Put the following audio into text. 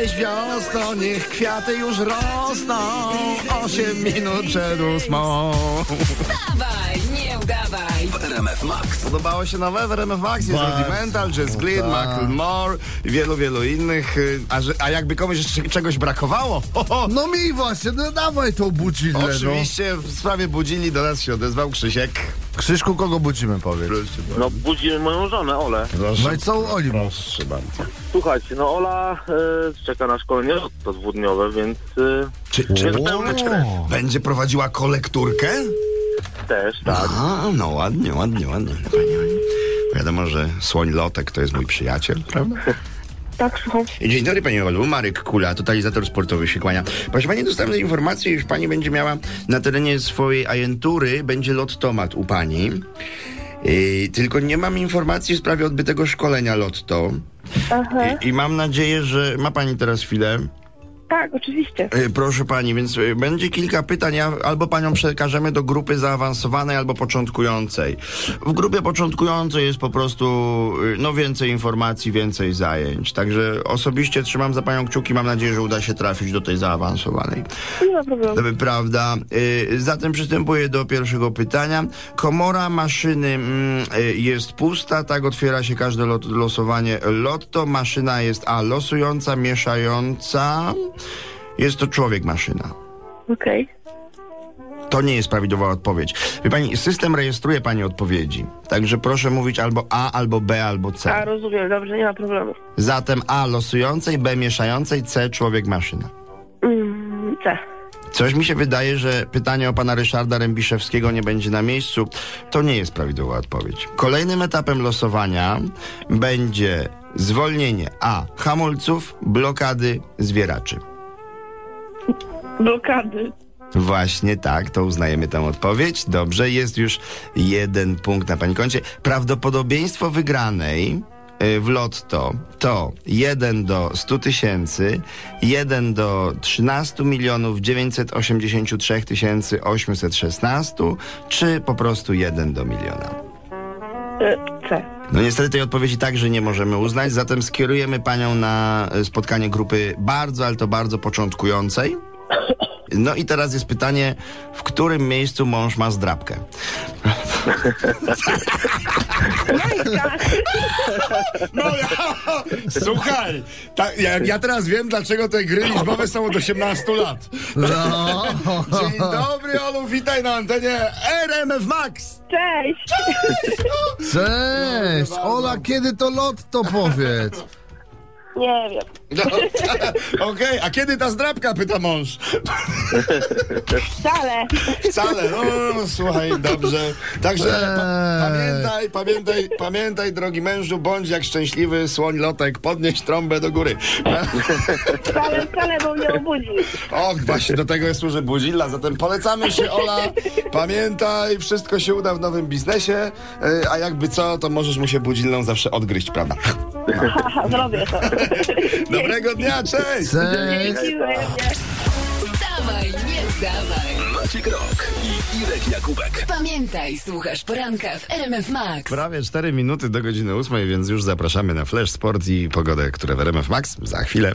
Cześć wiosno, niech kwiaty już rosną. Osiem minut przed ósmą. Wstawaj, Podobało się nowe w RMF Max? Jest Bardzo. Rudimental, Jazz Glynn, Tak. Macklemore i wielu, wielu innych. y, A, że, a jakby komuś jeszcze czegoś brakowało, ho, ho, No mi właśnie, no dawaj tą budzilę, no. oczywiście w sprawie budzili do nas się odezwał Krzysiek. Krzyszku, kogo budzimy, powiedz? No budzimy moją żonę, Olę. No i co Oli mu? Proszę bardzo. Słuchajcie, no Ola e, czeka na szkolenie to dwudniowe, więc e, Czy, czy będzie prowadziła kolekturkę? Też tak. A, no ładnie, ładnie, ładnie. Fajnie, ładnie. Wiadomo, że Słoń Lotek to jest mój przyjaciel, prawda? Tak, słucham. Dzień dobry Panie Olu, Marek Kula, totalizator sportowy się kłania. Proszę Pani, dostałem informację, iż Pani będzie miała na terenie swojej agentury, będzie lot tomat u Pani. Yy, tylko nie mam informacji w sprawie odbytego szkolenia lotto. I, I mam nadzieję, że ma Pani teraz chwilę. Tak, oczywiście. E, Proszę pani, więc e, będzie kilka pytań. Albo panią przekażemy do grupy zaawansowanej, albo początkującej. W grupie początkującej jest po prostu e, no więcej informacji, więcej zajęć. Także osobiście trzymam za panią kciuki. Mam nadzieję, że uda się trafić do tej zaawansowanej. Nie ma problemu. Prawda. Zatem przystępuję do pierwszego pytania. Komora maszyny mm, jest pusta, tak otwiera się każde lot, losowanie lotto. Maszyna jest A losująca, mieszająca. Jest to człowiek maszyna. Okej. To nie jest prawidłowa odpowiedź. Wie pani, system rejestruje pani odpowiedzi. Także proszę mówić albo A, albo B, albo A, C. rozumiem, dobrze, nie ma problemu. Zatem A losującej, B mieszającej, C człowiek maszyna. Mm, C. Coś mi się wydaje, że pytanie o pana Ryszarda Rębiszewskiego nie będzie na miejscu. To nie jest prawidłowa odpowiedź. Kolejnym etapem losowania będzie zwolnienie A. Hamulców, blokady, zwieraczy. Blokady. Właśnie tak, to uznajemy tę odpowiedź. Dobrze, jest już jeden punkt na pani koncie. Prawdopodobieństwo wygranej y, w lotto to 1 do 100 tysięcy, 1 do 13 milionów 983 tysięcy 816, czy po prostu 1 do miliona. E, C. No niestety tej odpowiedzi także nie możemy uznać, zatem skierujemy panią na y, spotkanie grupy bardzo, ale to bardzo początkującej. No i teraz jest pytanie, w którym miejscu mąż ma zdrabkę? No ja, słuchaj, ta, ja, ja teraz wiem, dlaczego te gry liczbowe są od 18 lat. No. Dzień dobry, Olu, witaj na antenie RMF Max. Cześć! Cześć! Ola, kiedy to lotto powiedz? Nie wiem. No, Okej, a kiedy ta zdrabka, pyta mąż. Wcale. Wcale, no, słuchaj, dobrze. Także pa, Eee. pamiętaj, pamiętaj, pamiętaj, drogi mężu, bądź jak szczęśliwy słoń lotek, podnieś trąbę do góry. Wcale, wcale, bo mnie obudzi. Och, właśnie do tego służy budzilla, zatem polecamy się, Ola. Pamiętaj, wszystko się uda w nowym biznesie, e, a jakby co, to możesz mu się budzillą zawsze odgryźć, prawda? Haha, zrobię to. Dobrego dnia, cześć! Cześć! Wstawaj, nie udawaj. Maciek Rok i Irek Jakubek. Pamiętaj, słuchasz poranka w RMF Max. Prawie 4 minuty do godziny 8, więc już zapraszamy na Flash Sport i pogodę, które w RMF Max za chwilę.